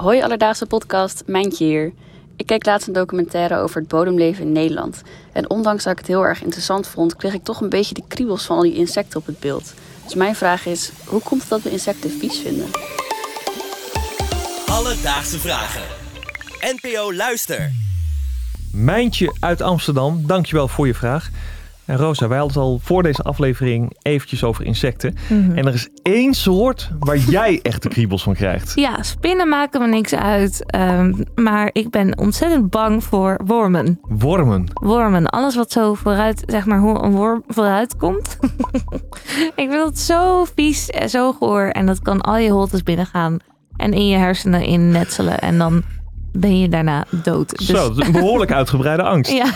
Hoi Alledaagse podcast, Mijntje hier. Ik keek laatst een documentaire over het bodemleven in Nederland. En ondanks dat ik het heel erg interessant vond, kreeg ik toch een beetje de kriebels van al die insecten op het beeld. Dus mijn vraag is, hoe komt het dat we insecten vies vinden? Alledaagse vragen. NPO Luister. Mijntje uit Amsterdam, dankjewel voor je vraag. En Rosa, wij hadden het al voor deze aflevering eventjes over insecten. Mhm. En er is één soort waar jij echt de kriebels van krijgt. Ja, spinnen maken me niks uit. ehm, maar ik ben ontzettend bang voor wormen. Wormen. Wormen, alles wat zo vooruit, zeg maar, hoe een worm vooruit komt. ik vind dat zo vies en zo goor. En dat kan al je holtes binnengaan en in je hersenen innetselen. En dan ben je daarna dood. Dus, Zo, is een behoorlijk uitgebreide angst. Ja.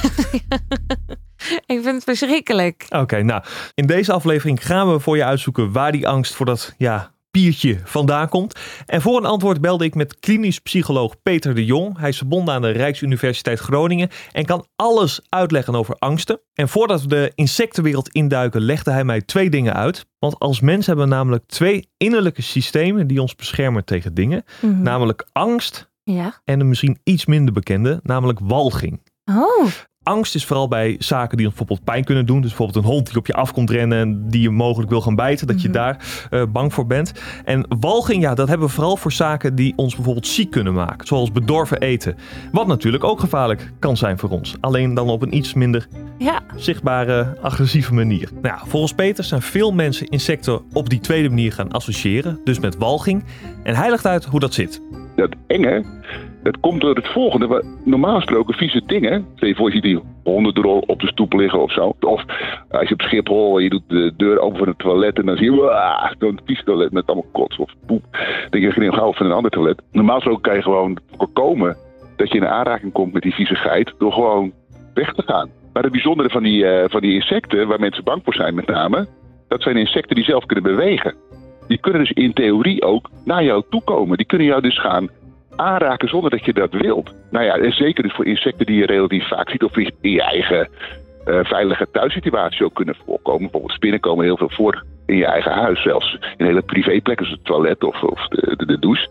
Ik vind het verschrikkelijk. Oké, nou, in deze aflevering gaan we voor je uitzoeken waar die angst voor dat, ja, piertje vandaan komt. En voor een antwoord belde ik met klinisch psycholoog Peter de Jong. Hij is verbonden aan de Rijksuniversiteit Groningen en kan alles uitleggen over angsten. En voordat we de insectenwereld induiken, legde hij mij twee dingen uit. Want als mens hebben we namelijk twee innerlijke systemen die ons beschermen tegen dingen. Mhm. Namelijk angst Ja. en een misschien iets minder bekende, namelijk walging. Oh, Angst is vooral bij zaken die ons bijvoorbeeld pijn kunnen doen. Dus bijvoorbeeld een hond die op je af komt rennen en die je mogelijk wil gaan bijten. Dat je Mhm. daar eh, bang voor bent. En walging, ja, dat hebben we vooral voor zaken die ons bijvoorbeeld ziek kunnen maken. Zoals bedorven eten. Wat natuurlijk ook gevaarlijk kan zijn voor ons. Alleen dan op een iets minder ja. zichtbare, agressieve manier. Nou ja, volgens Peter zijn veel mensen insecten op die tweede manier gaan associëren. Dus met walging. En hij legt uit hoe dat zit. Dat enge, dat komt door het volgende. Normaal gesproken vieze dingen. Stel je voor, je ziet die hondendrol op de stoep liggen of zo. Of als je op Schiphol, je doet de deur open van het toilet en dan zie je zo'n vies toilet met allemaal kots of poep. Dan denk je, ga gauw van een ander toilet. Normaal gesproken kan je gewoon voorkomen dat je in aanraking komt met die viezigheid door gewoon weg te gaan. Maar het bijzondere van die, eh, van die insecten, waar mensen bang voor zijn met name, dat zijn insecten die zelf kunnen bewegen. Die kunnen dus in theorie ook naar jou toe komen. Die kunnen jou dus gaan aanraken zonder dat je dat wilt. Nou ja, en zeker dus voor insecten die je relatief vaak ziet of in je eigen eh, veilige thuissituatie ook kunnen voorkomen. Bijvoorbeeld spinnen komen heel veel voor in je eigen huis, zelfs in hele privéplekken zoals het toilet of, of de, de, douche.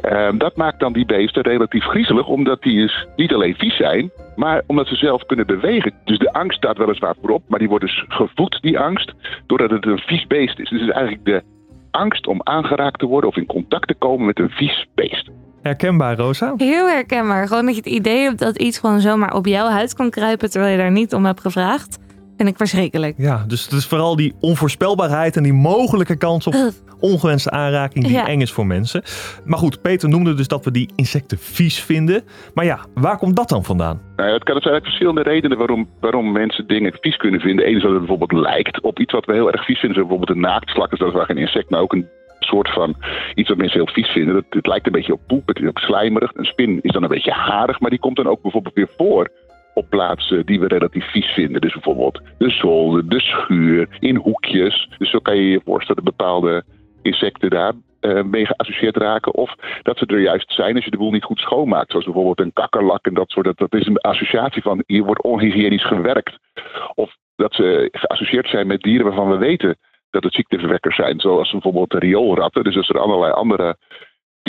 Ehm, dat maakt dan die beesten relatief griezelig, omdat die dus niet alleen vies zijn, maar omdat ze zelf kunnen bewegen. Dus de angst staat weliswaar voorop, maar die wordt dus gevoed, die angst, doordat het een vies beest is. Dus het is eigenlijk de angst om aangeraakt te worden of in contact te komen met een vies beest. Herkenbaar, Rosa? Heel herkenbaar. Gewoon dat je het idee hebt dat iets gewoon zomaar op jouw huid kan kruipen terwijl je daar niet om hebt gevraagd. Vind ik verschrikkelijk. Ja, dus het is vooral die onvoorspelbaarheid en die mogelijke kans op ongewenste aanraking die Ja. eng is voor mensen. Maar goed, Peter noemde dus dat we die insecten vies vinden. Maar ja, waar komt dat dan vandaan? Nou ja, het kan er zijn eigenlijk verschillende redenen waarom, waarom mensen dingen vies kunnen vinden. Eén is dat het bijvoorbeeld lijkt op iets wat we heel erg vies vinden. Zoals bijvoorbeeld een naaktslak, dus dat is wel geen insect, maar ook een soort van iets wat mensen heel vies vinden. Dat, het lijkt een beetje op poep, het is ook slijmerig. Een spin is dan een beetje harig, maar die komt dan ook bijvoorbeeld weer voor plaatsen die we relatief vies vinden. Dus bijvoorbeeld de zolder, de schuur, in hoekjes. Dus zo kan je je voorstellen dat bepaalde insecten daar eh, mee geassocieerd raken. Of dat ze er juist zijn als je de boel niet goed schoonmaakt. Zoals bijvoorbeeld een kakkerlak en dat soort. Dat, dat is een associatie van hier wordt onhygiënisch gewerkt. Of dat ze geassocieerd zijn met dieren waarvan we weten dat het ziekteverwekkers zijn. Zoals bijvoorbeeld de rioolratten. Dus als er allerlei andere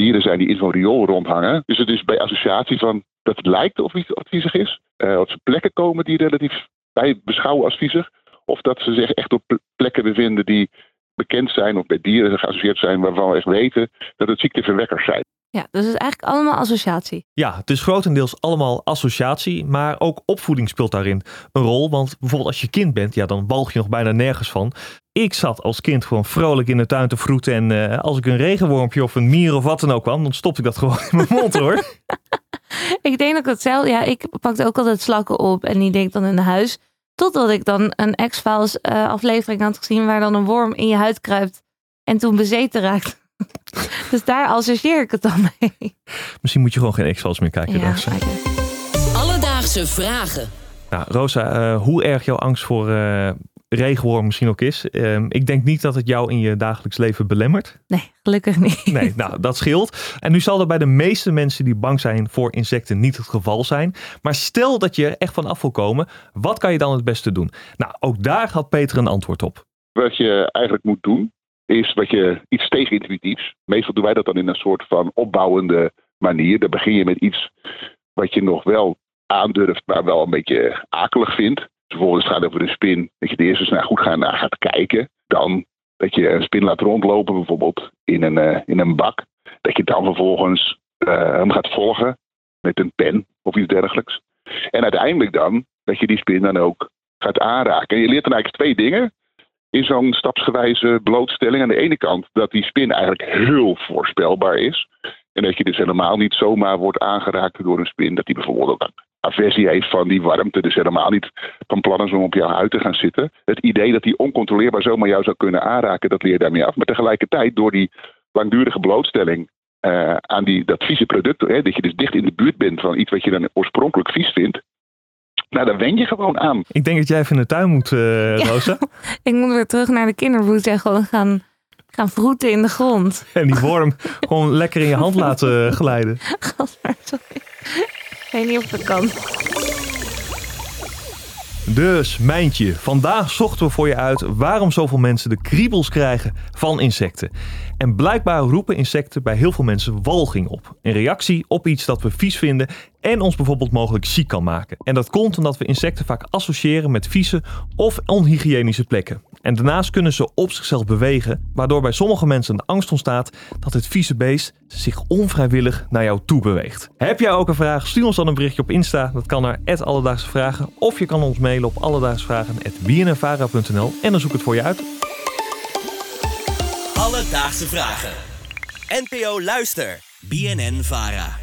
dieren zijn die in zo'n riool rondhangen. Dus het is bij associatie van dat het lijkt of iets of viezig is. Eh of ze plekken komen die relatief wij beschouwen als viezig. Of dat ze zich echt op plekken bevinden die bekend zijn of bij dieren geassocieerd zijn waarvan we echt weten dat het ziekteverwekkers zijn. Ja, dus het is eigenlijk allemaal associatie. Ja, het is grotendeels allemaal associatie, maar ook opvoeding speelt daarin een rol. Want bijvoorbeeld als je kind bent, ja, dan walg je nog bijna nergens van. Ik zat als kind gewoon vrolijk in de tuin te vroeten en eh, als ik een regenwormpje of een mier of wat dan ook kwam, dan stopte ik dat gewoon in mijn mond hoor. Ik denk dat ik hetzelfde... Ja, ik pakte ook altijd slakken op en die deed ik dan in huis. Totdat ik dan een X-Files eh, aflevering had gezien waar dan een worm in je huid kruipt en toen bezeten raakt. dus daar associeer ik het dan mee. Misschien moet je gewoon geen X-Files meer kijken. Ja. Alledaagse vragen. Nou, Rosa, eh, hoe erg jouw angst voor eh, regenworm misschien ook is. ehm, ik denk niet dat het jou in je dagelijks leven belemmert. nee, gelukkig niet. Nee, nou, dat scheelt. En nu zal er bij de meeste mensen die bang zijn voor insecten niet het geval zijn. Maar stel dat je er echt van af wil komen, wat kan je dan het beste doen? Nou, ook daar had Peter een antwoord op. Wat je eigenlijk moet doen, is wat je iets tegenintuïtiefs. Meestal doen wij dat dan in een soort van opbouwende manier. Dan begin je met iets wat je nog wel aandurft, maar wel een beetje akelig vindt. Het gaat over een spin. Dat je het eerst eens naar goed gaan, naar gaat kijken. Dan dat je een spin laat rondlopen, bijvoorbeeld in een, uh, in een bak. Dat je dan vervolgens uh, hem gaat volgen met een pen of iets dergelijks. En uiteindelijk dan dat je die spin dan ook gaat aanraken. En je leert dan eigenlijk twee dingen in zo'n stapsgewijze blootstelling. Aan de ene kant dat die spin eigenlijk heel voorspelbaar is. En dat je dus helemaal niet zomaar wordt aangeraakt door een spin. Dat die bijvoorbeeld ook aversie heeft van die warmte. Dus helemaal niet van plan is om op jouw huid te gaan zitten. Het idee dat die oncontroleerbaar zomaar jou zou kunnen aanraken, dat leer je daarmee af. Maar tegelijkertijd door die langdurige blootstelling uh, aan die, dat vieze product. Hè, dat je dus dicht in de buurt bent van iets wat je dan oorspronkelijk vies vindt. Nou, daar wen je gewoon aan. Ik denk dat jij even in de tuin moet, uh, Rosa. ik moet weer terug naar de kindervoet en gewoon gaan, gaan vroeten in de grond. En die worm gewoon lekker in je hand laten glijden. Gasper, sorry. Ik weet niet of dat kan. Dus, Mijntje, vandaag zochten we voor je uit waarom zoveel mensen de kriebels krijgen van insecten. En blijkbaar roepen insecten bij heel veel mensen walging op. Een reactie op iets dat we vies vinden en ons bijvoorbeeld mogelijk ziek kan maken. En dat komt omdat we insecten vaak associëren met vieze of onhygiënische plekken. En daarnaast kunnen ze op zichzelf bewegen, waardoor bij sommige mensen een angst ontstaat dat het vieze beest zich onvrijwillig naar jou toe beweegt. Heb jij ook een vraag? Stuur ons dan een berichtje op Insta. Dat kan naar Alledaagse Vragen. Of je kan ons mailen op alledaagsvragen.bnnvara.nl en dan zoek het voor je uit. Alledaagse Vragen. NPO Luister. BNN Vara.